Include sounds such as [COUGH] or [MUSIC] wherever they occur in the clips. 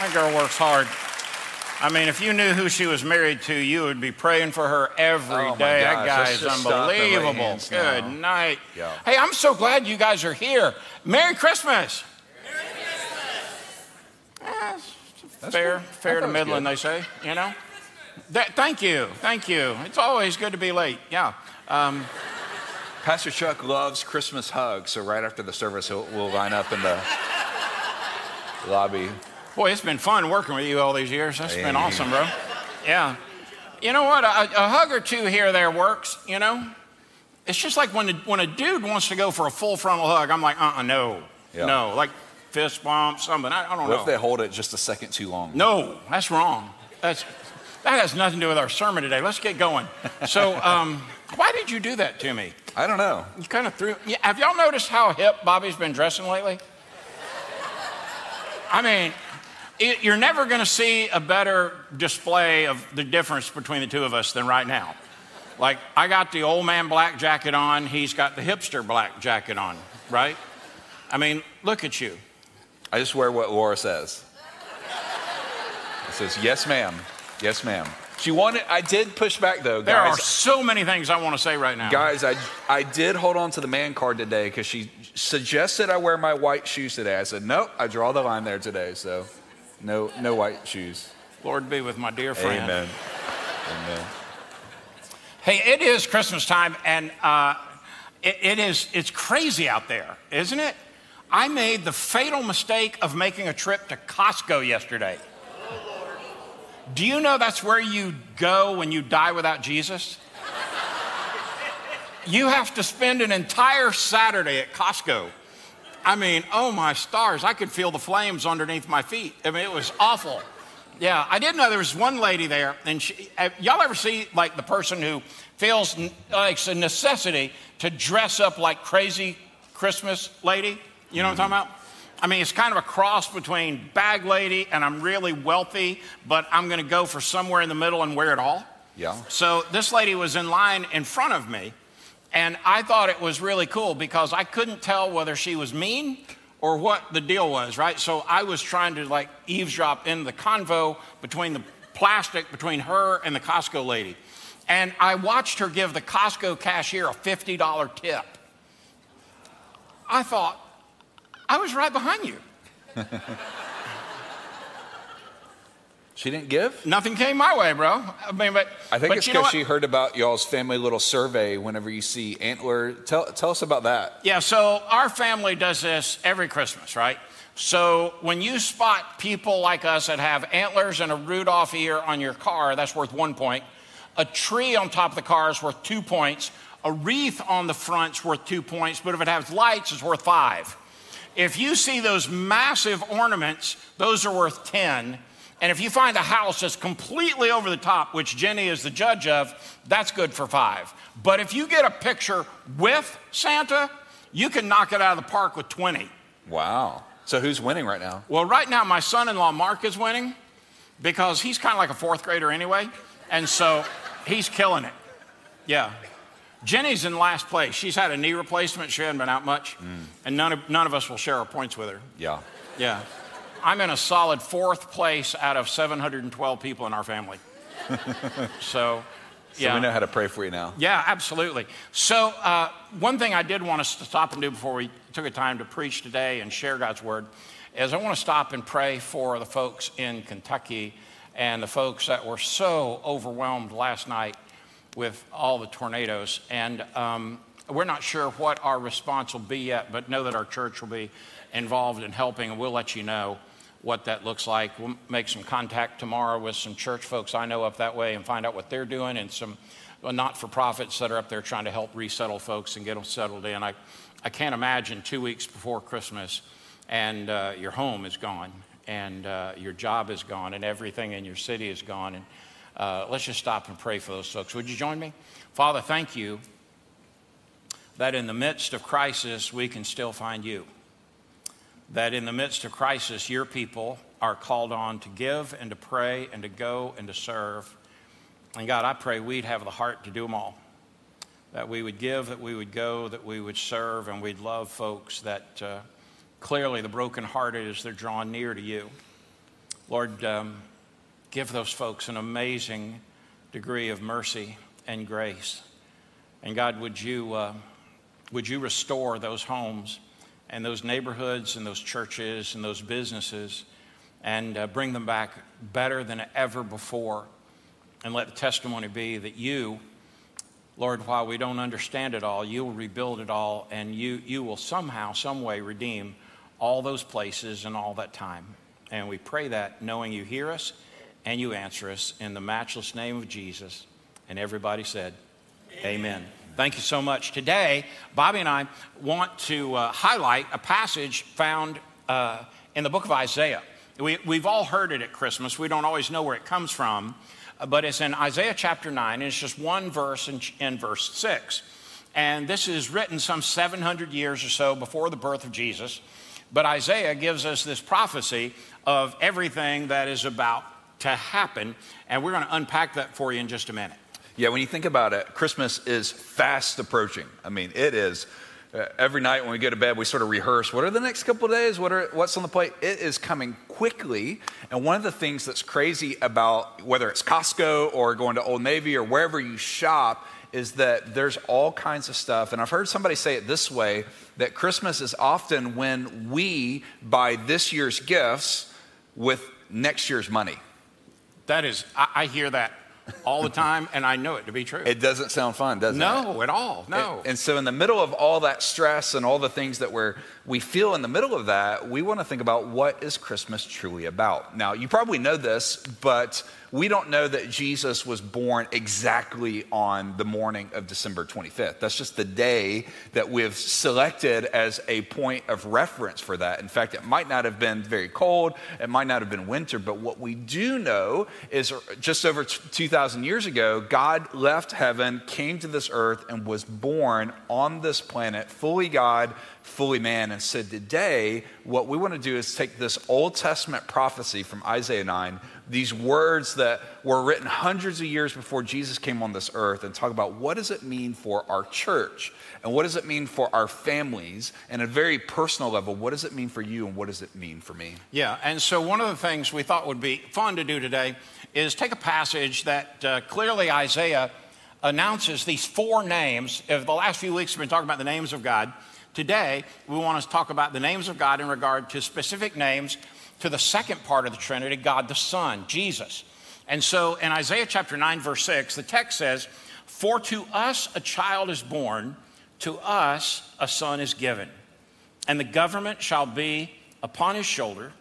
My girl works hard. I mean, if you knew who she was married to, you would be praying for her every Oh, day. That guy let's is just stop and lay unbelievable. Good now. night. Yeah. Hey, I'm so glad you guys are here. Merry Christmas. Eh, That's fair, good. fair to thought it was middling, good. they say. You know. That, thank you, thank you. It's always good to be late. Yeah. Um, Pastor Chuck loves Christmas hugs, so right after the service, he'll, we'll line up in the lobby. Boy, it's been fun working with you all these years. That's been awesome, bro. Yeah. You know what? A, a hug or two here or there works, you know? It's just like when, the, when a dude wants to go for a full frontal hug, I'm like, uh uh no. Yeah. No. Like fist bump, something. I, I don't What know. if they hold it just a second too long? No, that's wrong. That's, that has nothing to do with our sermon today. Let's get going. So, [LAUGHS] um, why did you do that to me? I don't know. You kind of threw. Yeah, have y'all noticed how hip Bobby's been dressing lately? I mean, it, you're never going to see a better display of the difference between the two of us than right now. Like, I got the old man black jacket on, he's got the hipster black jacket on, right? I mean, look at you. I just wear what Laura says. It says, yes, ma'am. Yes, ma'am. She wanted, I did push back though, There are so many things I want to say right now. Guys, I, I did hold on to the man card today because she suggested I wear my white shoes today. I said, nope, I draw the line there today. So no, no white shoes. Lord be with my dear friend. Amen. Amen. Hey, it is Christmas time, and uh, it, it is, it's crazy out there, isn't it? I made the fatal mistake of making a trip to Costco yesterday. Do you know that's where you go when you die without Jesus? You have to spend an entire Saturday at Costco. I mean, oh my stars, I could feel the flames underneath my feet. I mean, it was awful. Yeah, I did know there was one lady there, and she, y'all ever see like the person who feels like it's a necessity to dress up like crazy Christmas lady? You know what I'm talking about? I mean, it's kind of a cross between bag lady and I'm really wealthy, but I'm going to go for somewhere in the middle and wear it all. Yeah. So this lady was in line in front of me, and I thought it was really cool because I couldn't tell whether she was mean or what the deal was, right? So I was trying to like eavesdrop in the convo between the plastic between her and the Costco lady. And I watched her give the Costco cashier a $50 tip. I thought, I was right behind you. [LAUGHS] She didn't give? Nothing came my way, bro. I mean, but I think but it's because she heard about y'all's family little survey whenever you see antler. Tell, tell us about that. Yeah, so our family does this every Christmas, right? So when you spot people like us that have antlers and a Rudolph ear on your car, that's worth one point. A tree on top of the car is worth two points. A wreath on the front's worth two points, but if it has lights, it's worth five. If you see those massive ornaments, those are worth 10. And if you find a house that's completely over the top, which Jenny is the judge of, that's good for five. But if you get a picture with Santa, you can knock it out of the park with 20. Wow. So who's winning right now? Well, right now, my son in law, Mark, is winning because he's kind of like a fourth grader anyway. And so he's killing it. Yeah. Jenny's in last place. She's had a knee replacement. She hasn't been out much. Mm. And none of, none of us will share our points with her. Yeah. Yeah. I'm in a solid fourth place out of 712 people in our family. [LAUGHS] so, yeah. So we know how to pray for you now. Yeah, absolutely. So, uh, one thing I did want us to stop and do before we took a time to preach today and share God's word is I want to stop and pray for the folks in Kentucky and the folks that were so overwhelmed last night with all the tornadoes. And um, we're not sure what our response will be yet, but know that our church will be involved in helping, and we'll let you know what that looks like. We'll make some contact tomorrow with some church folks I know up that way and find out what they're doing and some not for profits that are up there trying to help resettle folks and get them settled in. I, I can't imagine two weeks before Christmas and uh, your home is gone and uh, your job is gone and everything in your city is gone. And uh, let's just stop and pray for those folks. Would you join me? Father, thank you that in the midst of crisis, we can still find you that in the midst of crisis, your people are called on to give and to pray and to go and to serve. And God, I pray we'd have the heart to do them all. That we would give, that we would go, that we would serve, and we'd love folks that uh, clearly the brokenhearted as they're drawn near to you. Lord, um, give those folks an amazing degree of mercy and grace. And God, would you, uh, would you restore those homes and those neighborhoods and those churches and those businesses and uh, bring them back better than ever before? And let the testimony be that you, Lord, while we don't understand it all, you will rebuild it all and you, you will somehow, some way redeem all those places and all that time. And we pray that knowing you hear us and you answer us in the matchless name of Jesus. And everybody said, Amen. Amen. Thank you so much. Today, Bobby and I want to uh, highlight a passage found uh, in the book of Isaiah. We, we've all heard it at Christmas. We don't always know where it comes from, but it's in Isaiah chapter 9, and it's just one verse in, in verse 6. And this is written some 700 years or so before the birth of Jesus. But Isaiah gives us this prophecy of everything that is about to happen. And we're going to unpack that for you in just a minute. Yeah, when you think about it, Christmas is fast approaching. I mean, it is. Uh, every night when we go to bed, we sort of rehearse what are the next couple of days? What are, what's on the plate? It is coming quickly. And one of the things that's crazy about whether it's Costco or going to Old Navy or wherever you shop is that there's all kinds of stuff. And I've heard somebody say it this way that Christmas is often when we buy this year's gifts with next year's money. That is, I, I hear that all the time, and I know it to be true. It doesn't sound fun, does no, it? No, at all. No. And, and, so, in the middle of all that stress and all the things that we're, we feel in the middle of that, we want to think about what is Christmas truly about. Now, you probably know this, but we don't know that Jesus was born exactly on the morning of December 25th. That's just the day that we've selected as a point of reference for that. In fact, it might not have been very cold, it might not have been winter, but what we do know is just over 2,000 years ago, God left heaven, came to this earth, and was born on this planet, fully God fully man. And said, today, what we want to do is take this Old Testament prophecy from Isaiah 9, these words that were written hundreds of years before Jesus came on this earth, and talk about what does it mean for our church? And what does it mean for our families? And a very personal level, what does it mean for you and what does it mean for me? Yeah, and so one of the things we thought would be fun to do today is take a passage that uh, clearly Isaiah announces these four names. The last few weeks, we've been talking about the names of God. Today, we want to talk about the names of God in regard to specific names to the second part of the Trinity, God the Son, Jesus. And so in Isaiah chapter 9, verse 6, the text says, For to us a child is born, to us a son is given, and the government shall be upon his shoulder,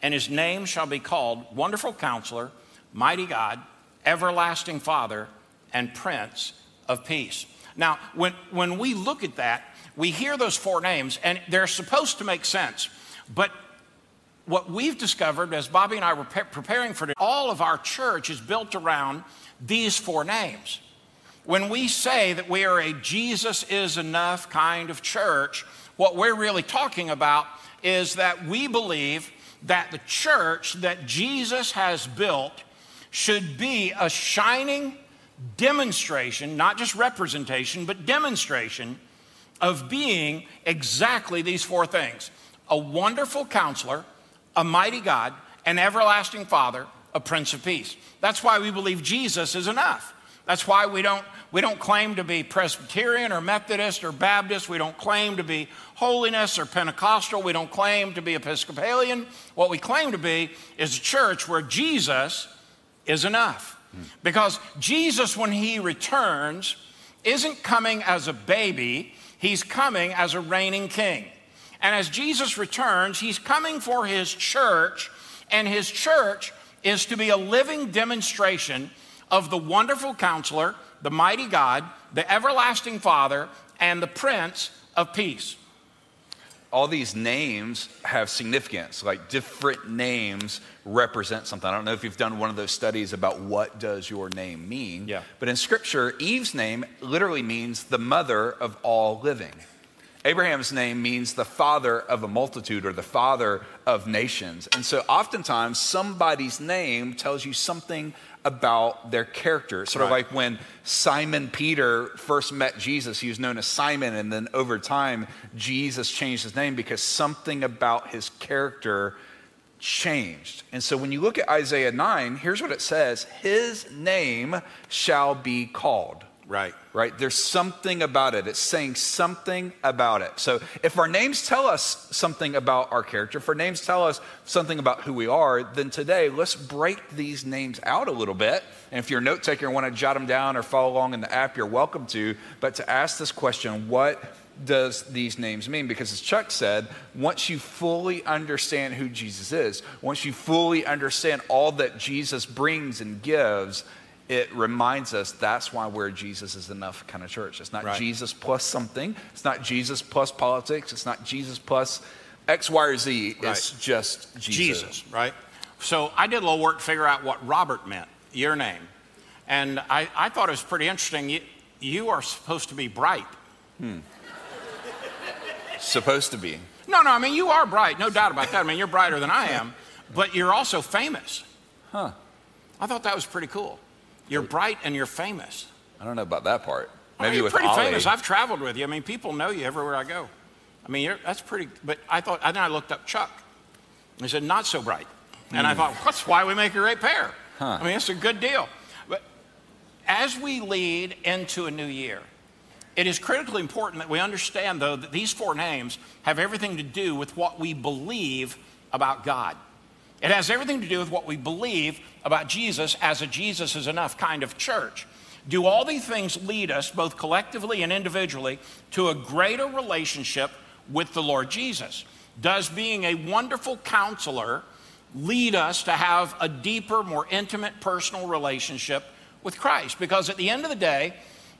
and his name shall be called Wonderful Counselor, Mighty God, Everlasting Father, and Prince of Peace. Now, when, when we look at that, we hear those four names and they're supposed to make sense. But what we've discovered as Bobby and I were pre- preparing for it, all of our church is built around these four names. When we say that we are a Jesus is enough kind of church, what we're really talking about is that we believe that the church that Jesus has built should be a shining demonstration, not just representation, but demonstration of being exactly these four things a wonderful counselor, a mighty God, an everlasting Father, a Prince of Peace. That's why we believe Jesus is enough. That's why we don't, we don't claim to be Presbyterian or Methodist or Baptist. We don't claim to be holiness or Pentecostal. We don't claim to be Episcopalian. What we claim to be is a church where Jesus is enough. Because Jesus, when he returns, isn't coming as a baby, He's coming as a reigning king. And as Jesus returns, he's coming for his church, and his church is to be a living demonstration of the wonderful counselor, the mighty God, the everlasting Father, and the Prince of Peace. All these names have significance, like different names represent something. I don't know if you've done one of those studies about what does your name mean. Yeah. But in scripture, Eve's name literally means the mother of all living. Abraham's name means the father of a multitude or the father of nations. And so oftentimes somebody's name tells you something about their character. Sort right. of like when Simon Peter first met Jesus, he was known as Simon, and then over time, Jesus changed his name because something about his character changed. And so when you look at Isaiah 9, here's what it says His name shall be called. Right. Right? There's something about it. It's saying something about it. So if our names tell us something about our character, if our names tell us something about who we are, then today let's break these names out a little bit. And if you're a note taker and want to jot them down or follow along in the app, you're welcome to. But to ask this question, what does these names mean? Because as Chuck said, once you fully understand who Jesus is, once you fully understand all that Jesus brings and gives, it reminds us that's why we're Jesus is enough kind of church. It's not right. Jesus plus something. It's not Jesus plus politics. It's not Jesus plus X, Y, or Z. Right. It's just Jesus. Jesus, right? So I did a little work to figure out what Robert meant, your name. And I, I thought it was pretty interesting. You, you are supposed to be bright. Hmm. supposed to be. No, no, I mean, you are bright, no doubt about that. I mean, you're brighter than I am, but you're also famous. Huh. I thought that was pretty cool. You're bright and you're famous. I don't know about that part. Maybe you're with pretty Ollie. famous. I've traveled with you. I mean, people know you everywhere I go. I mean, that's pretty. But I thought, and then I looked up Chuck. And he said, not so bright. And mm. I hmm. thought, that's why we make a great pair. Huh. I mean, it's a good deal. But as we lead into a new year, it is critically important that we understand, though, that these four names have everything to do with what we believe about God. It has everything to do with what we believe about Jesus as a Jesus is enough kind of church. Do all these things lead us, both collectively and individually, to a greater relationship with the Lord Jesus? Does being a wonderful counselor lead us to have a deeper, more intimate personal relationship with Christ? Because at the end of the day,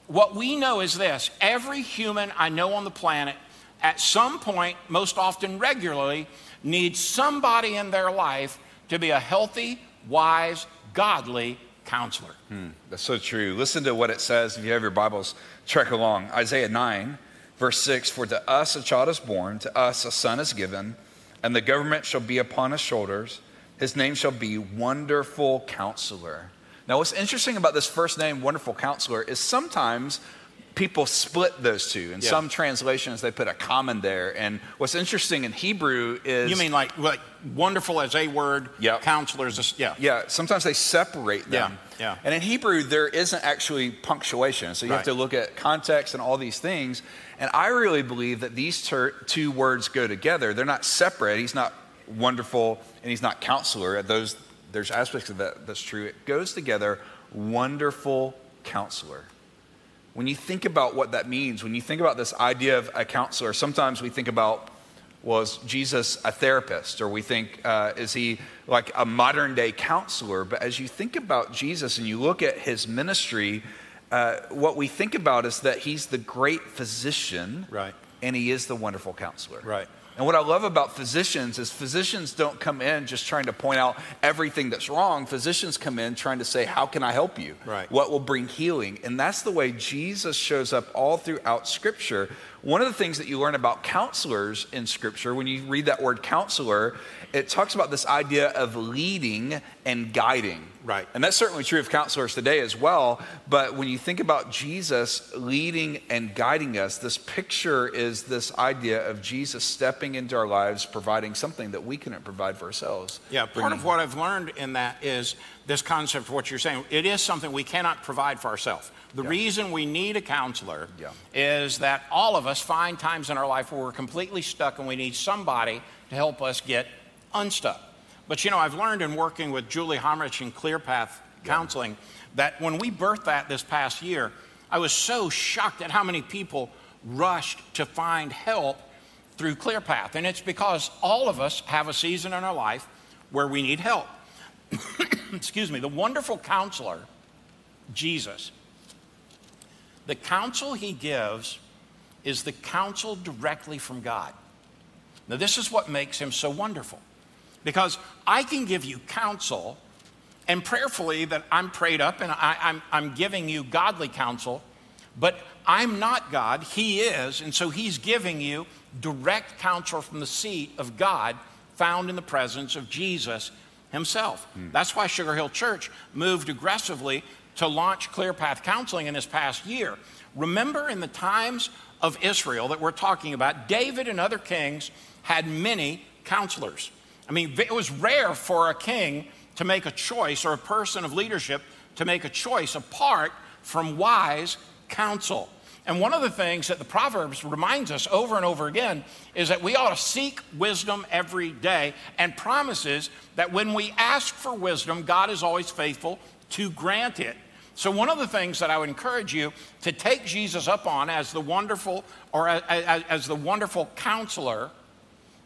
what we know is this every human I know on the planet, at some point, most often regularly, needs somebody in their life to be a healthy, wise, godly counselor. Hmm, that's so true. Listen to what it says if you have your Bibles, trek along. Isaiah 9, verse 6 For to us a child is born, to us a son is given, and the government shall be upon his shoulders. His name shall be Wonderful Counselor. Now, what's interesting about this first name, Wonderful Counselor, is sometimes people split those two. In yeah. some translations, they put a common there. And what's interesting in Hebrew is. You mean like, like wonderful as a word, yep. counselor is a, yeah. Yeah, sometimes they separate them. Yeah, yeah. And in Hebrew, there isn't actually punctuation. So you right. have to look at context and all these things. And I really believe that these ter- two words go together. They're not separate. He's not wonderful and he's not counselor. Those, there's aspects of that that's true. It goes together, wonderful counselor. When you think about what that means, when you think about this idea of a counselor, sometimes we think about was Jesus a therapist? Or we think, uh, is he like a modern day counselor? But as you think about Jesus and you look at his ministry, uh, what we think about is that he's the great physician. Right. And he is the wonderful counselor. Right. And what I love about physicians is physicians don't come in just trying to point out everything that's wrong. Physicians come in trying to say, How can I help you? Right. What will bring healing? And that's the way Jesus shows up all throughout Scripture. One of the things that you learn about counselors in Scripture, when you read that word counselor, it talks about this idea of leading and guiding. Right. And that's certainly true of counselors today as well. But when you think about Jesus leading and guiding us, this picture is this idea of Jesus stepping into our lives, providing something that we couldn't provide for ourselves. Yeah, part of what I've learned in that is this concept of what you're saying. It is something we cannot provide for ourselves. The yeah. reason we need a counselor yeah. is that all of us find times in our life where we're completely stuck and we need somebody to help us get unstuck. But you know, I've learned in working with Julie Homerich in ClearPath Counseling yeah. that when we birthed that this past year, I was so shocked at how many people rushed to find help through ClearPath. And it's because all of us have a season in our life where we need help. [COUGHS] Excuse me, the wonderful counselor, Jesus, the counsel he gives is the counsel directly from God. Now, this is what makes him so wonderful because I can give you counsel and prayerfully that I'm prayed up and I, am I'm, I'm giving you godly counsel, but I'm not God, He is, and so He's giving you direct counsel from the seat of God found in the presence of Jesus Himself. That's why Sugar Hill Church moved aggressively to launch ClearPath Counseling in this past year. Remember, in the times of Israel that we're talking about, David and other kings had many counselors. I mean, it was rare for a king to make a choice or a person of leadership to make a choice apart from wise counsel. And one of the things that the Proverbs reminds us over and over again is that we ought to seek wisdom every day and promises that when we ask for wisdom, God is always faithful to grant it. So, one of the things that I would encourage you to take Jesus up on as the wonderful or as, as the wonderful counselor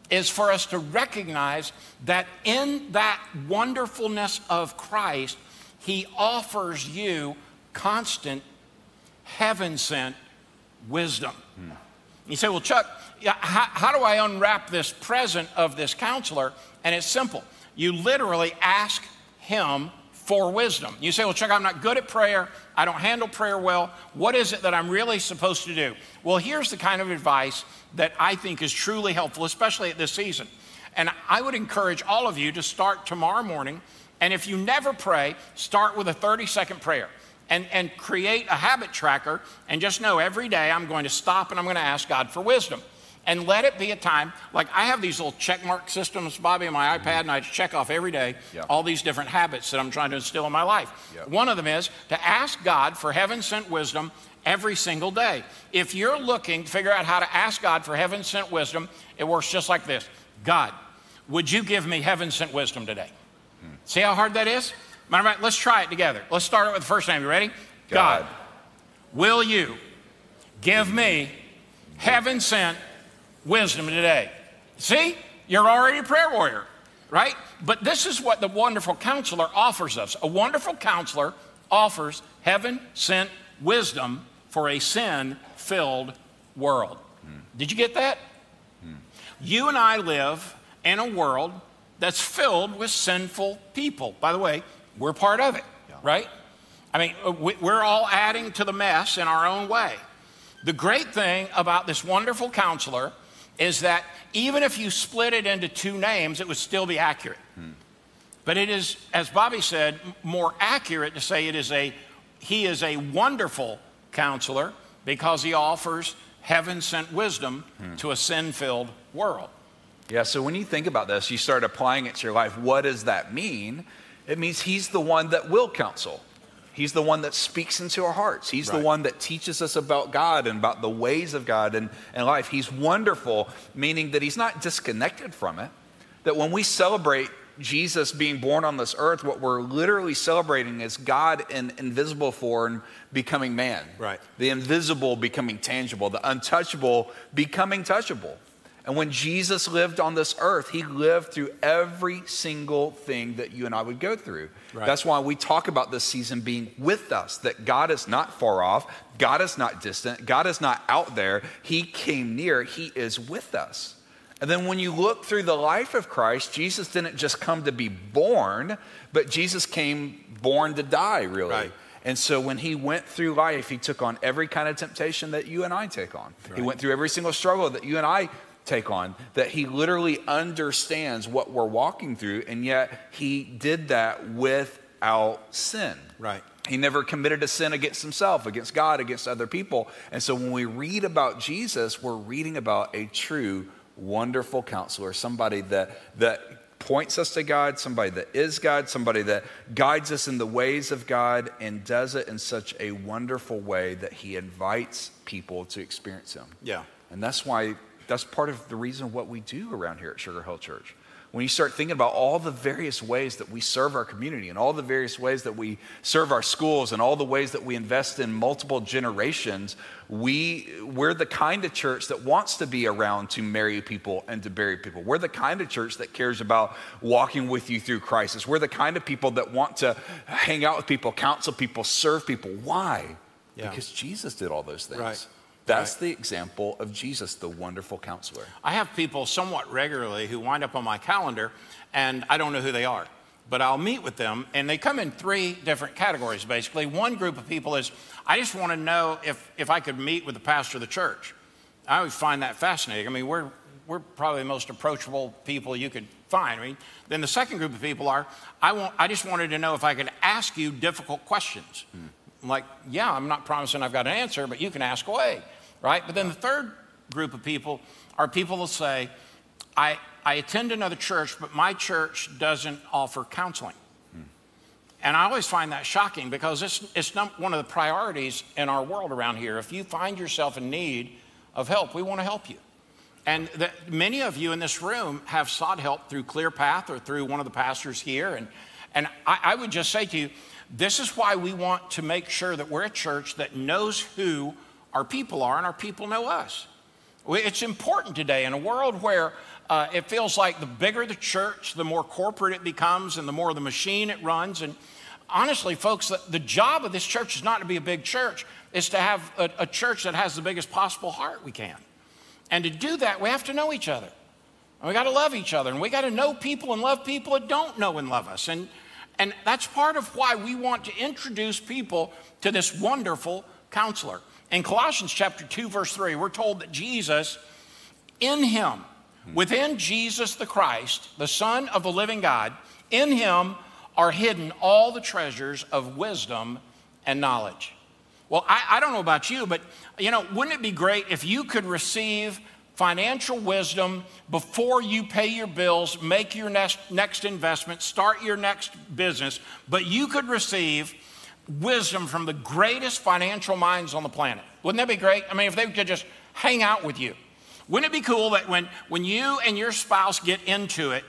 is for us to recognize that in that wonderfulness of Christ, He offers you constant, heaven sent wisdom. Hmm. You say, Well, Chuck, how, how do I unwrap this present of this counselor? And it's simple. You literally ask Him for wisdom. You say, Well, Chuck, I'm not good at prayer. I don't handle prayer well. What is it that I'm really supposed to do? Well, here's the kind of advice that I think is truly helpful, especially at this season. And I would encourage all of you to start tomorrow morning. And if you never pray, start with a 30 second prayer and, and create a habit tracker. And just know every day I'm going to stop and I'm going to ask God for wisdom and let it be a time like I have these little check mark systems, Bobby, on my iPad, and I check off every day all these different habits that I'm trying to instill in my life. One of them is to ask God for heaven sent wisdom every single day. If you're looking to figure out how to ask God for heaven sent wisdom, it works just like this God, would you give me heaven sent wisdom today? Hmm. See how hard that is? Matter of fact, let's try it together. Let's start it with the first name. You ready? God. God will you give me heaven sent wisdom today. See, you're already a prayer warrior, right? But this is what the wonderful counselor offers us. A wonderful counselor offers heaven sent wisdom for a sin filled world. Hmm. Did you get that? Hmm. You and I live in a world that's filled with sinful people. By the way, we're part of it, yeah. right? I mean, uh, we're all adding to the mess in our own way. The great thing about this wonderful counselor is that even if you split it into two names, it would still be accurate. Hmm. But it is, as Bobby said, more accurate to say it is a he is a wonderful counselor because he offers heaven sent wisdom hmm. to a sin filled world. Yeah, so when you think about this, you start applying it to your life. What does that mean? It means he's the one that will counsel. He's the one that speaks into our hearts. He's right. the one that teaches us about God and about the ways of God and, and life. He's wonderful, meaning that he's not disconnected from it. That when we celebrate Jesus being born on this earth, what we're literally celebrating is God in invisible form becoming man. Right. The invisible becoming tangible, the untouchable becoming touchable. And when Jesus lived on this earth, he lived through every single thing that you and I would go through. Right. That's why we talk about this season being with us, that God is not far off, God is not distant, God is not out there. He came near, He is with us. And then when you look through the life of Christ, Jesus didn't just come to be born, but Jesus came born to die, really. Right. And so when he went through life, he took on every kind of temptation that you and I take on. Right. He went through every single struggle that you and I take on, that he literally understands what we're walking through, and yet he did that without sin. Right. He never committed a sin against himself, against God, against other people. And so when we read about Jesus, we're reading about a true, wonderful counselor, somebody that, that points us to God, somebody that is God, somebody that guides us in the ways of God and does it in such a wonderful way that he invites people to experience him. Yeah. And that's why that's part of the reason what we do around here at Sugar Hill Church. When you start thinking about all the various ways that we serve our community and all the various ways that we serve our schools and all the ways that we invest in multiple generations, we, we're the kind of church that wants to be around to marry people and to bury people. We're the kind of church that cares about walking with you through crisis. We're the kind of people that want to hang out with people, counsel people, serve people. Why? Yeah. Because Jesus did all those things. Right. That's right. the example of Jesus, the wonderful counselor. I have people somewhat regularly who wind up on my calendar, and I don't know who they are. But I'll meet with them, and they come in three different categories basically. One group of people is I just want to know if, if I could meet with the pastor of the church. I always find that fascinating. I mean, we're, we're probably the most approachable people you could find. I mean, then the second group of people are I, want, I just wanted to know if I could ask you difficult questions. Hmm. I'm like, yeah, I'm not promising I've got an answer, but you can ask away right? But then the third group of people are people that say, I, I attend another church, but my church doesn't offer counseling. And I always find that shocking because it's, it's not one of the priorities in our world around here. If you find yourself in need of help, we want to help you. And the, many of you in this room have sought help through Clear Path or through one of the pastors here. And, and I, I would just say to you, this is why we want to make sure that we're a church that knows who our people are and our people know us. It's important today in a world where uh, it feels like the bigger the church, the more corporate it becomes and the more the machine it runs. And honestly, folks, the, the job of this church is not to be a big church, it's to have a, a church that has the biggest possible heart we can. And to do that, we have to know each other. And we got to love each other. And we got to know people and love people that don't know and love us. And, and that's part of why we want to introduce people to this wonderful counselor. In Colossians chapter 2, verse 3, we're told that Jesus, in him, within Jesus the Christ, the Son of the living God, in him are hidden all the treasures of wisdom and knowledge. Well, I, I, don't know about you, but you know, wouldn't it be great if you could receive financial wisdom before you pay your bills, make your next, next investment, start your next business, but you could receive wisdom from the greatest financial minds on the planet. Wouldn't that be great? I mean, if they could just hang out with you. Wouldn't it be cool that when, when you and your spouse get into it,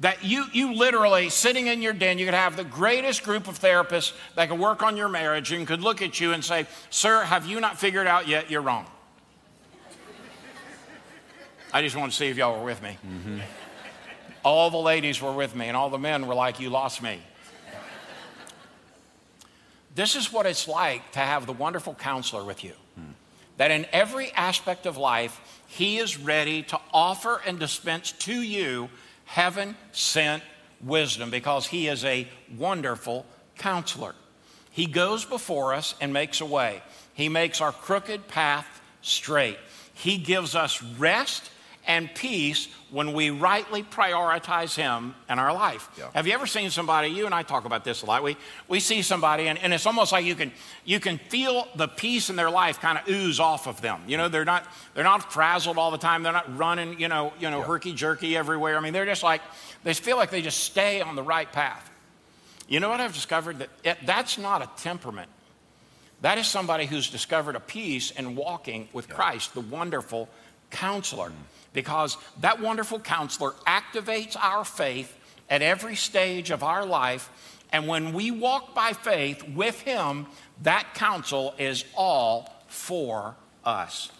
that you, you literally, sitting in your den, you could have the greatest group of therapists that could work on your marriage and could look at you and say, Sir, have you not figured out yet? You're wrong. I just want to see if y'all were with me. Mm-hmm. All the ladies were with me, and all the men were like, You lost me. This is what it's like to have the wonderful counselor with you. Hmm. That in every aspect of life, he is ready to offer and dispense to you heaven sent wisdom because he is a wonderful counselor. He goes before us and makes a way, he makes our crooked path straight. He gives us rest and peace when we rightly prioritize Him in our life. Yeah. Have you ever seen somebody? You and I talk about this a lot. We, we see somebody, and, and it's almost like you can, you can feel the peace in their life kind of ooze off of them. You know, they're not, they're not frazzled all the time. They're not running, you know, you know yeah. herky jerky everywhere. I mean, they're just like, they feel like they just stay on the right path. You know what I've discovered? That it, that's not a temperament. That is somebody who's discovered a peace in walking with yeah. Christ, the wonderful counselor. Mm because that wonderful counselor activates our faith at every stage of our life. And when we walk by faith with Him, that counsel is all for us.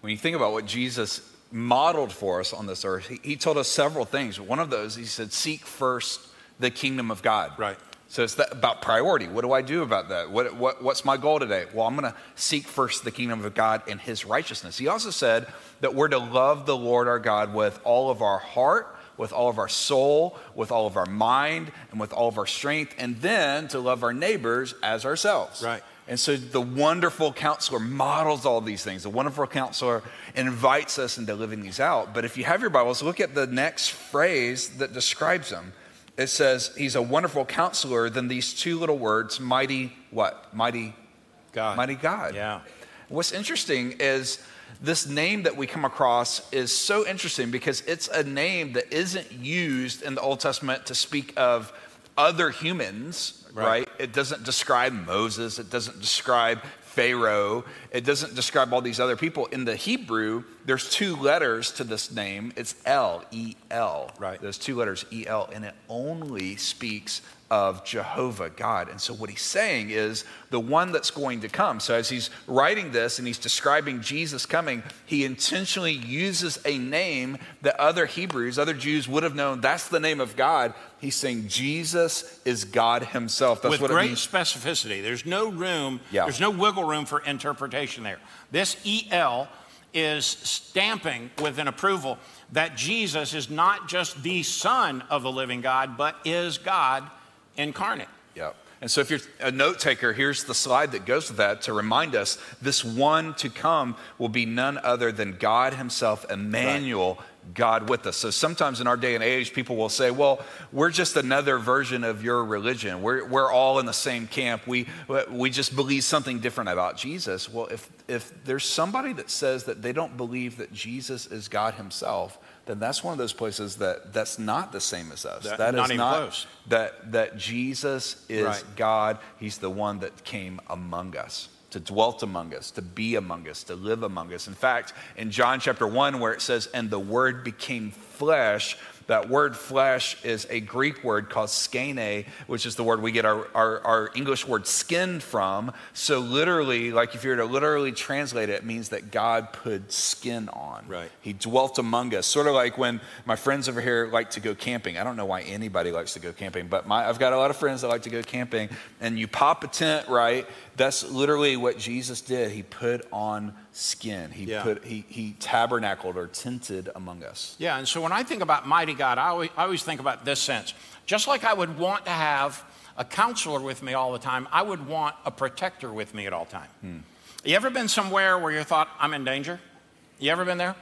When you think about what Jesus modeled for us on this earth, he, he told us several things. One of those, he said, Seek first the kingdom of God. Right. So it's about priority. What do I do about that? What, what, what's my goal today? Well, I'm going to seek first the kingdom of God and his righteousness. He also said that we're to love the Lord our God with all of our heart, with all of our soul, with all of our mind, and with all of our strength, and then to love our neighbors as ourselves. Right. And so the wonderful counselor models all these things. The wonderful counselor invites us into living these out. But if you have your Bibles, look at the next phrase that describes them it says he's a wonderful counselor, then these two little words, mighty what? Mighty God. Mighty God. Yeah. What's interesting is this name that we come across is so interesting because it's a name that isn't used in the Old Testament to speak of other humans, right? right? It doesn't describe Moses, it doesn't describe Pharaoh. It doesn't describe all these other people. In the Hebrew, there's two letters to this name. It's L, E L. Right. There's two letters, E L, and it only speaks of Jehovah God. And so what he's saying is the one that's going to come. So as he's writing this and he's describing Jesus coming, he intentionally uses a name that other Hebrews, other Jews would have known that's the name of God. He's saying Jesus is God himself. That's With what great it means. specificity. There's no room, yeah. there's no wiggle room for interpretation there. This EL is stamping with an approval that Jesus is not just the Son of the living God, but is God incarnate. Yep. And so, if you're a note taker, here's the slide that goes with that to remind us this one to come will be none other than God Himself, Emmanuel, right. God with us. So, sometimes in our day and age, people will say, Well, we're just another version of your religion. We're, we're all in the same camp. We, we just believe something different about Jesus. Well, if, if there's somebody that says that they don't believe that Jesus is God Himself, then that's one of those places that that's not the same as us. That- that not is not close. that that Jesus is Right. God. He's the one that came among us, to dwelt among us, to be among us, to live among us. In fact, in John chapter 1 where it says and the word became flesh, that word flesh is a Greek word called skene, which is the word we get our, our, our English word skin from. So, literally, like if you were to literally translate it, it means that God put skin on. Right. He dwelt among us. Sort of like when my friends over here like to go camping. I don't know why anybody likes to go camping, but my, I've got a lot of friends that like to go camping. And you pop a tent, right? That's literally what Jesus did. He put on skin. He Yeah. put he he tabernacled or tented among us. Yeah, and so when I think about mighty God, I always, I always think about this sense. Just like I would want to have a counselor with me all the time, I would want a protector with me at all time. Hmm. You ever been somewhere where you thought, I'm in danger? You ever been there?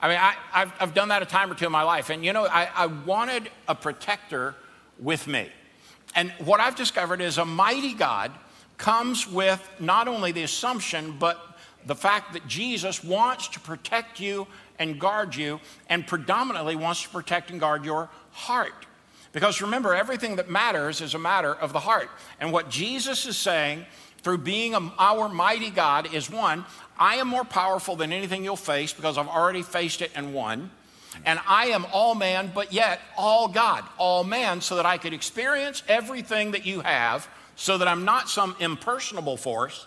I mean, I, I've, I've done that a time or two in my life. And you know, I, I wanted a protector with me. And what I've discovered is a mighty God comes with not only the assumption, but the fact that Jesus wants to protect you and guard you, and predominantly wants to protect and guard your heart. Because remember, everything that matters is a matter of the heart. And what Jesus is saying through being our mighty God is one, I am more powerful than anything you'll face because I've already faced it and won. And I am all man, but yet all God, all man, so that I could experience everything that you have, so that I'm not some impersonable force,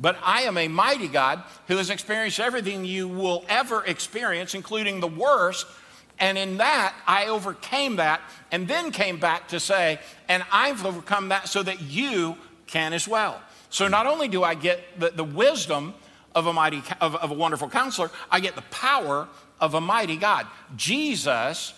but I am a mighty God who has experienced everything you will ever experience, including the worst. And in that, I overcame that and then came back to say, and I've overcome that so that you can as well. So not only do I get the, the wisdom of a mighty, of, of a wonderful counselor, I get the power of a mighty God. Jesus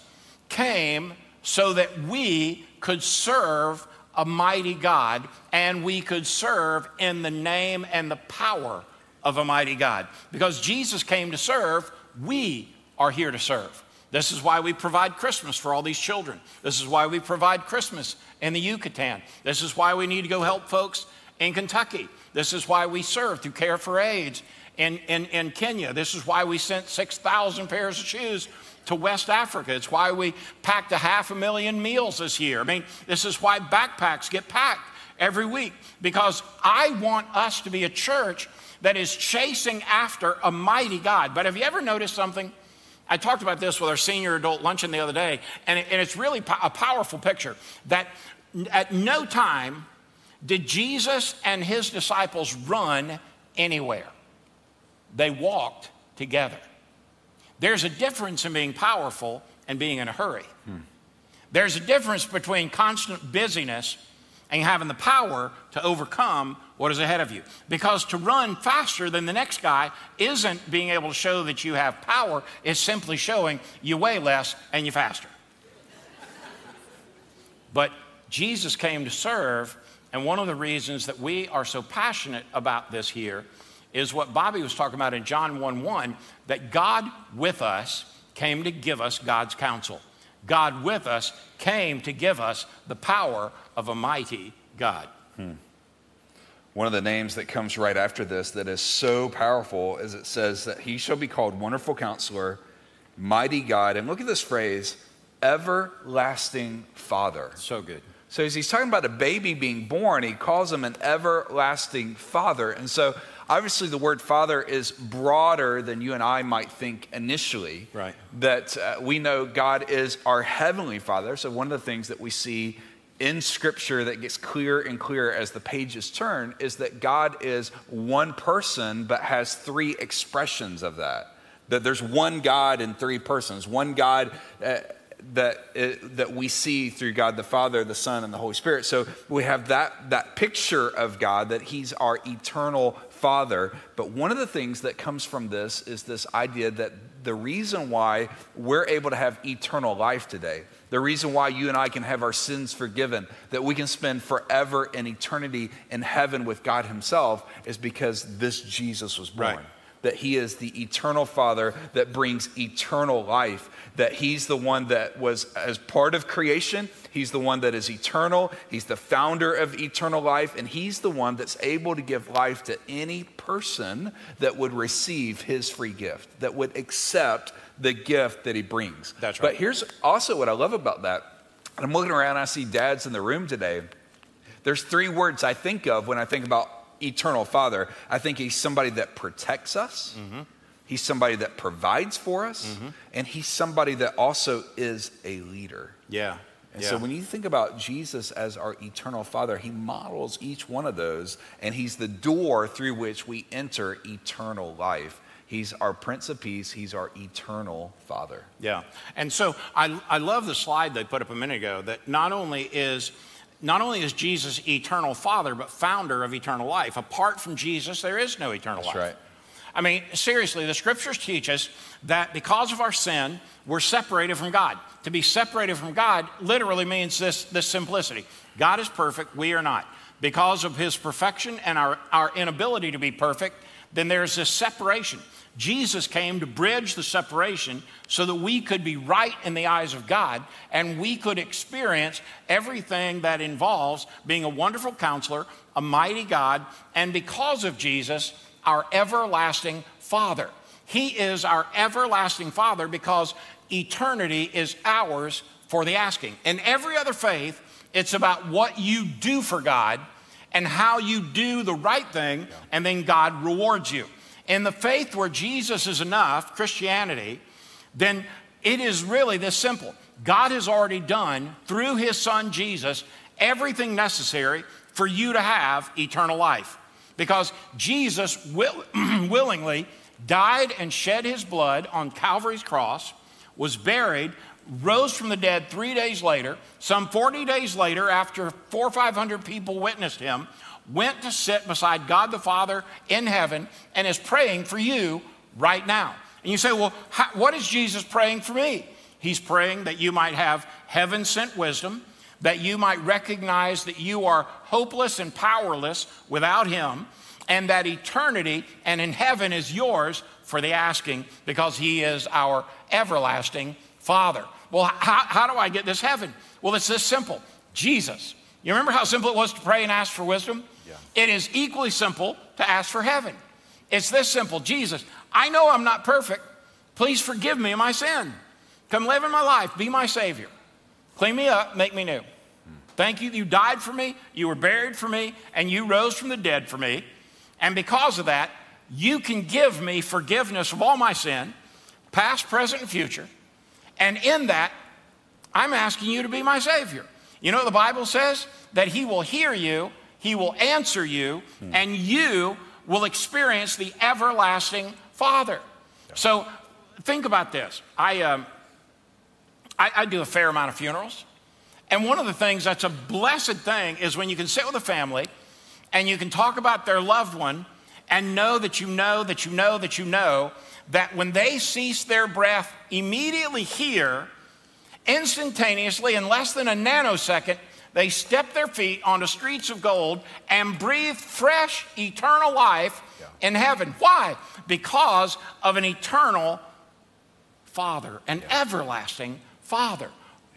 came so that we could serve a mighty God and we could serve in the name and the power of a mighty God. Because Jesus came to serve, we are here to serve. This is why we provide Christmas for all these children. This is why we provide Christmas in the Yucatan. This is why we need to go help folks in Kentucky. This is why we serve through Care for AIDS in, in, in Kenya. This is why we sent 6,000 pairs of shoes to West Africa. It's why we packed a half a million meals this year. I mean, this is why backpacks get packed every week because I want us to be a church that is chasing after a mighty God. But have you ever noticed something? I talked about this with our senior adult luncheon the other day, and, and it's really a powerful picture that at no time did Jesus and his disciples run anywhere. They walked together. There's a difference in being powerful and being in a hurry. There's a difference between constant busyness and having the power to overcome what is ahead of you. Because to run faster than the next guy isn't being able to show that you have power, it's simply showing you weigh less and you're faster. But Jesus came to serve, and one of the reasons that we are so passionate about this here is what Bobby was talking about in John 1 1 that God with us came to give us God's counsel. God with us came to give us the power of a mighty God. Hmm. One of the names that comes right after this that is so powerful is it says that he shall be called Wonderful Counselor, Mighty God, and look at this phrase, Everlasting Father. So good. So as he's talking about a baby being born, he calls him an everlasting father. And so obviously the word father is broader than you and I might think initially. Right. That uh, we know God is our heavenly father. So one of the things that we see in scripture that gets clearer and clearer as the pages turn is that God is one person but has three expressions of that. That there's one God in three persons, one God uh, that, uh, that we see through God the Father, the Son, and the Holy Spirit. So we have that, that picture of God that He's our eternal Father. But one of the things that comes from this is this idea that the reason why we're able to have eternal life today, the reason why you and I can have our sins forgiven, that we can spend forever in eternity in heaven with God Himself, is because this Jesus was born. Right. That He is the eternal Father that brings eternal life, that He's the one that was, as part of creation, He's the one that is eternal, He's the founder of eternal life, and He's the one that's able to give life to any person that would receive His free gift, that would accept the gift that he brings. That's right. But here's also what I love about that. I'm looking around, I see dads in the room today. There's three words I think of when I think about eternal father. I think he's somebody that protects us. Mm-hmm. He's somebody that provides for us, mm-hmm. and he's somebody that also is a leader. Yeah. And yeah. so when you think about Jesus as our eternal Father, he models each one of those, and he's the door through which we enter eternal life. He's our Prince of Peace. He's our eternal Father. Yeah. And so I, I love the slide they put up a minute ago that not only is not only is Jesus eternal Father, but founder of eternal life. Apart from Jesus, there is no eternal That's life. Right. I mean, seriously, the scriptures teach us that because of our sin, we're separated from God. To be separated from God literally means this, this simplicity God is perfect, we are not. Because of his perfection and our, our inability to be perfect, then there's this separation. Jesus came to bridge the separation so that we could be right in the eyes of God and we could experience everything that involves being a wonderful counselor, a mighty God, and because of Jesus, our everlasting Father. He is our everlasting Father because eternity is ours for the asking. In every other faith, it's about what you do for God and how you do the right thing, and then God rewards you. In the faith where Jesus is enough, Christianity, then it is really this simple. God has already done through his son Jesus everything necessary for you to have eternal life. Because Jesus will, [CLEARS THROAT] willingly died and shed his blood on Calvary's cross, was buried, rose from the dead three days later. Some 40 days later, after four or 500 people witnessed him, went to sit beside God the Father in heaven and is praying for you right now. And you say, well, how, what is Jesus praying for me? He's praying that you might have heaven sent wisdom, that you might recognize that you are hopeless and powerless without Him, and that eternity and in heaven is yours for the asking because He is our everlasting Father. Well, how, how do I get this heaven? Well, it's this simple Jesus. You remember how simple it was to pray and ask for wisdom? Yeah. It is equally simple to ask for heaven. It's this simple Jesus, I know I'm not perfect. Please forgive me of my sin. Come live in my life, be my Savior. Clean me up, make me new. Hmm. Thank you. You died for me, you were buried for me, and you rose from the dead for me. And because of that, you can give me forgiveness of all my sin, past, present, and future. And in that, I'm asking you to be my Savior. You know what the Bible says? That He will hear you, He will answer you, hmm. and you will experience the everlasting Father. So think about this. I, um, I, I do a fair amount of funerals. And one of the things that's a blessed thing is when you can sit with a family and you can talk about their loved one and know that you know that you know that you know that when they cease their breath immediately here, instantaneously, in less than a nanosecond, they step their feet onto streets of gold and breathe fresh, eternal life yeah. in heaven. Why? Because of an eternal Father, an yeah. everlasting Father,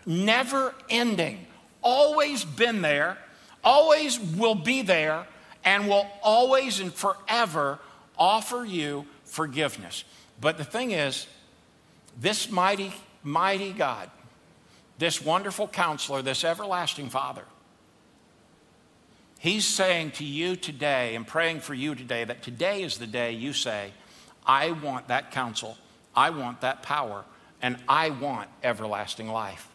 never ending, always been there, always will be there, and will always and forever offer you forgiveness. But the thing is, this mighty, mighty God, this wonderful counselor, this everlasting Father, He's saying to you today and praying for you today that today is the day you say, I want that counsel, I want that power, and I want everlasting life.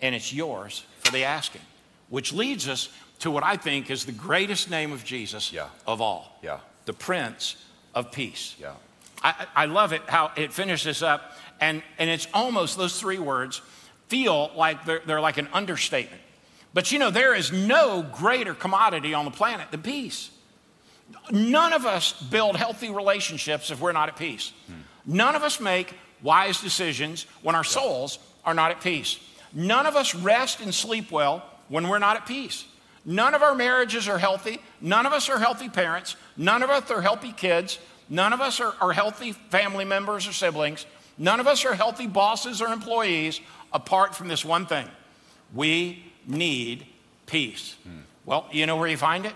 And it's yours for the asking, which leads us to what I think is the greatest name of Jesus yeah. of all. Yeah. The Prince of Peace. Yeah. I, I love it how it finishes up, and, and it's almost those three words feel like they're, they're like an understatement. But you know, there is no greater commodity on the planet than peace. None of us build healthy relationships if we're not at peace. Hmm. None of us make wise decisions when our souls are not at peace. None of us rest and sleep well when we're not at peace. None of our marriages are healthy. None of us are healthy parents. None of us are healthy kids. None of us are, are healthy family members or siblings. None of us are healthy bosses or employees apart from this one thing we need peace. Hmm. Well, you know where you find it?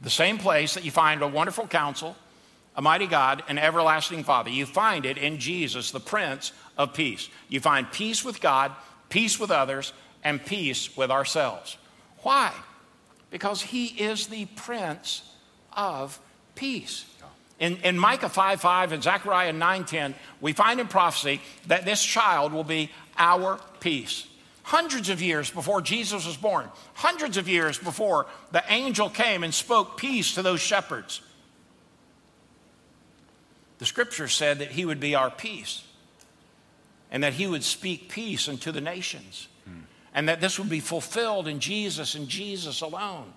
The same place that you find a wonderful counsel, a mighty God, an everlasting Father. You find it in Jesus, the Prince of Peace. You find peace with God, peace with others, and peace with ourselves. Why? Because He is the Prince of Peace. In, in Micah 5 5 and Zechariah 9 10, we find in prophecy that this child will be our peace. Hundreds of years before Jesus was born, hundreds of years before the angel came and spoke peace to those shepherds, the scripture said that he would be our peace and that he would speak peace unto the nations hmm. and that this would be fulfilled in Jesus and Jesus alone.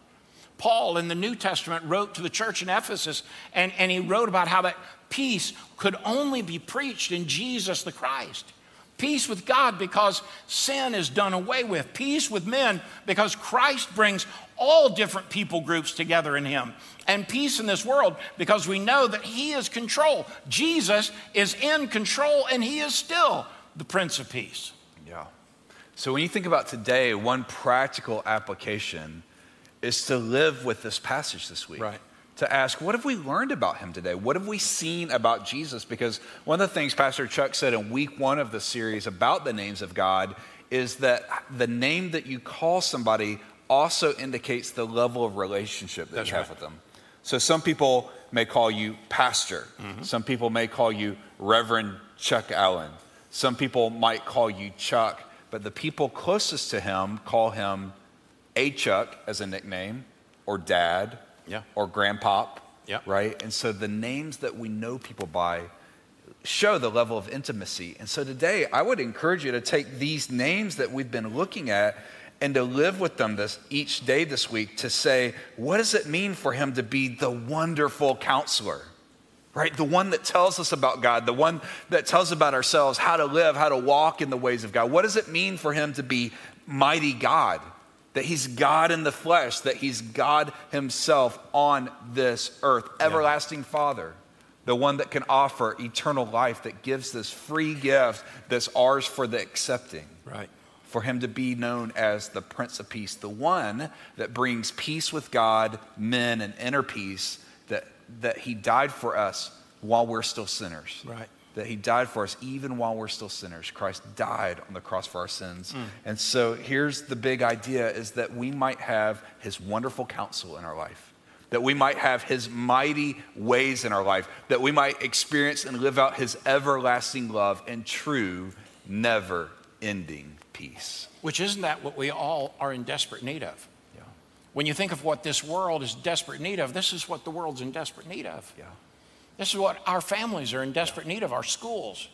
Paul in the New Testament wrote to the church in Ephesus, and, and he wrote about how that peace could only be preached in Jesus the Christ. Peace with God because sin is done away with. Peace with men because Christ brings all different people groups together in Him. And peace in this world because we know that He is control. Jesus is in control and He is still the Prince of Peace. Yeah. So when you think about today, one practical application is to live with this passage this week. Right to ask, what have we learned about him today? What have we seen about Jesus? Because one of the things Pastor Chuck said in week one of the series about the names of God is that the name that you call somebody also indicates the level of relationship that That's you have right. with them. So some people may call you pastor, mm-hmm. some people may call you Reverend Chuck Allen, some people might call you Chuck, but the people closest to him call him A Chuck as a nickname or dad yeah. or grandpop, yeah. right? And so the names that we know people by show the level of intimacy. And so today, I would encourage you to take these names that we've been looking at and to live with them this each day this week to say, what does it mean for him to be the wonderful counselor? Right? The one that tells us about God, the one that tells about ourselves, how to live, how to walk in the ways of God. What does it mean for him to be mighty God? That he's God in the flesh, that he's God himself on this earth, everlasting yeah. Father, the one that can offer eternal life, that gives this free gift that's ours for the accepting. Right. For him to be known as the Prince of Peace, the one that brings peace with God, men, and inner peace, that, that he died for us while we're still sinners. Right that he died for us even while we're still sinners. Christ died on the cross for our sins. Mm. And so here's the big idea is that we might have his wonderful counsel in our life. That we might have his mighty ways in our life, that we might experience and live out his everlasting love and true, never ending peace. Which isn't that what we all are in desperate need of? Yeah. When you think of what this world is desperate need of, this is what the world's in desperate need of. Yeah. This is what our families are in desperate need of, our schools.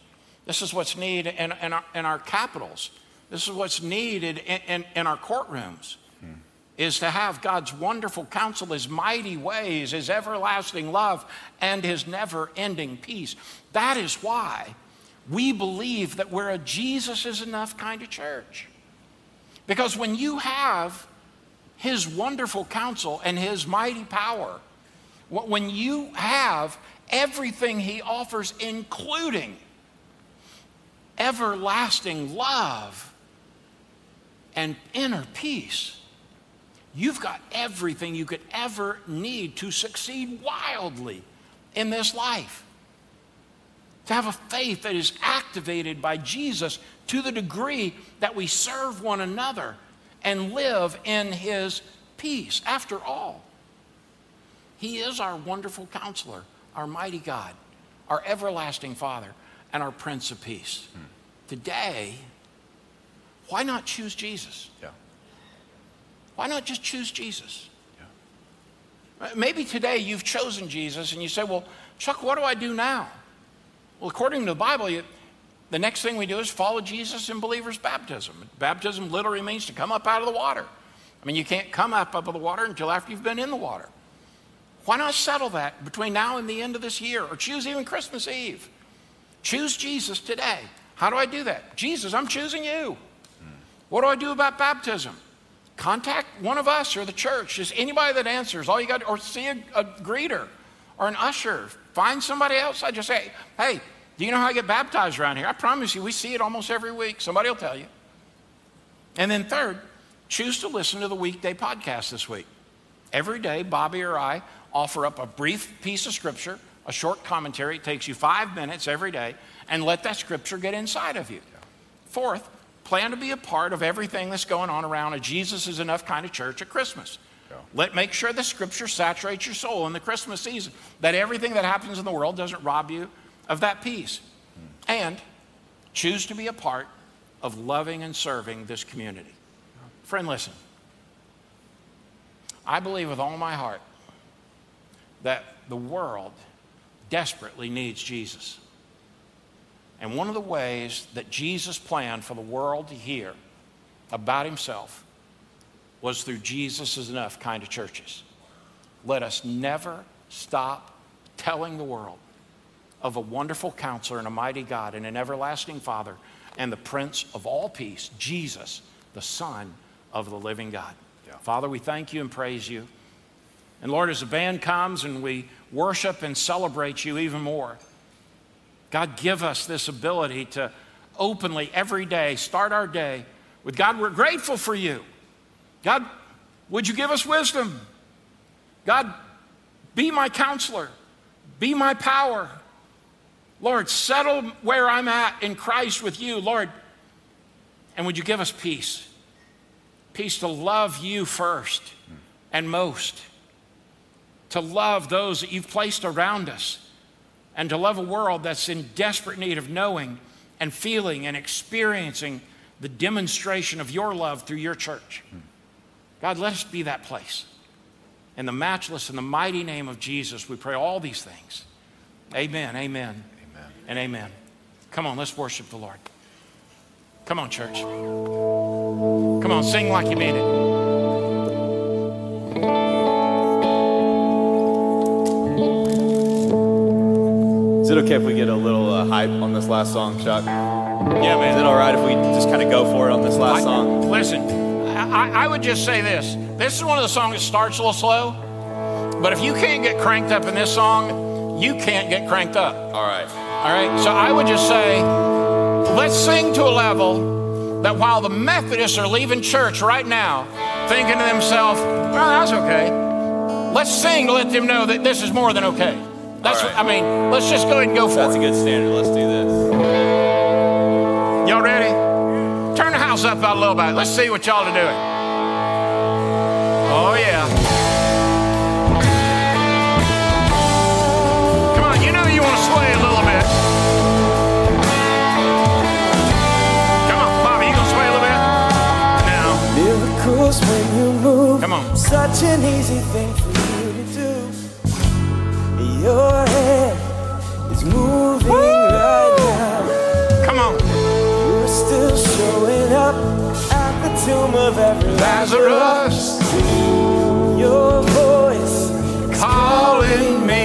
This is what's needed in, in, our, in our capitals. This is what's needed in, in, in our courtrooms. Hmm. Is to have God's wonderful counsel, His mighty ways, His everlasting love, and His never ending peace. That is why we believe that we're a Jesus is enough kind of church. Because when you have His wonderful counsel and His mighty power, when you have everything he offers, including everlasting love and inner peace. You've got everything you could ever need to succeed wildly in this life. To have a faith that is activated by Jesus to the degree that we serve one another and live in his peace. After all, he is our wonderful counselor our mighty God, our everlasting Father, and our Prince of Peace. Hmm. Today, why not choose Jesus? Yeah. Why not just choose Jesus? Yeah. Maybe today you've chosen Jesus and you say, Well, Chuck, what do I do now? Well, according to the Bible, you, the next thing we do is follow Jesus in believer's baptism. Baptism literally means to come up out of the water. I mean, you can't come up out of the water until after you've been in the water. Why not settle that between now and the end of this year or choose even Christmas Eve? Choose Jesus today. How do I do that? Jesus, I'm choosing you. What do I do about baptism? Contact one of us or the church, just anybody that answers. All you got, or see a, a greeter or an usher. Find somebody else. I just say, hey, do you know how I get baptized around here? I promise you, we see it almost every week. Somebody will tell you. And then, third, choose to listen to the weekday podcast this week. Every day, Bobby or I offer up a brief piece of scripture a short commentary. It takes you five minutes every day, and let that scripture get inside of you. Fourth, plan to be a part of everything that's going on around a Jesus is enough kind of church at Christmas. Let make sure the scripture saturates your soul in the Christmas season, that everything that happens in the world doesn't rob you of that peace. Hmm. And choose to be a part of loving and serving this community. Friend, listen. I believe with all my heart that the world desperately needs Jesus. And one of the ways that Jesus planned for the world to hear about himself was through Jesus is enough kind of churches. Let us never stop telling the world of a wonderful counselor and a mighty God and an everlasting Father and the Prince of all peace, Jesus, the Son of the living God. Yeah. Father, we thank you and praise you. And Lord, as the band comes and we worship and celebrate you even more, God, give us this ability to openly every day start our day with God, we're grateful for you. God, would you give us wisdom? God, be my counselor, be my power. Lord, settle where I'm at in Christ with you, Lord. And would you give us peace? Peace to love you first and most, to love those that you've placed around us, and to love a world that's in desperate need of knowing and feeling and experiencing the demonstration of your love through your church. God, let us be that place. In the matchless and the mighty name of Jesus, we pray all these things. Amen, amen, amen. and amen. Come on, let's worship the Lord. Come on, church. Come on, sing like you mean it. It okay if we get a little uh, hype on this last song, Chuck? Yeah, man. Is it all right if we just kind of go for it on this last I, song? Listen, I, I would just say this. This is one of the songs that starts a little slow, but if you can't get cranked up in this song, you can't get cranked up. All right. All right. So I would just say, let's sing to a level that while the Methodists are leaving church right now, thinking to themselves, well, that's okay. Let's sing to let them know that this is more than okay. That's right. what, I mean, let's just go ahead and go for That's it. That's a good standard. Let's do this. Y'all ready? Turn the house up a little bit. Let's see what y'all are doing. Oh, yeah. Come on, you know you want to sway a little bit. Come on, Bobby, you going to sway a little bit? Now, Miracles when you move. Come on. Such an easy thing Your hand is moving right now. come on. You're still showing up at the tomb of every Lazarus. Your voice calling me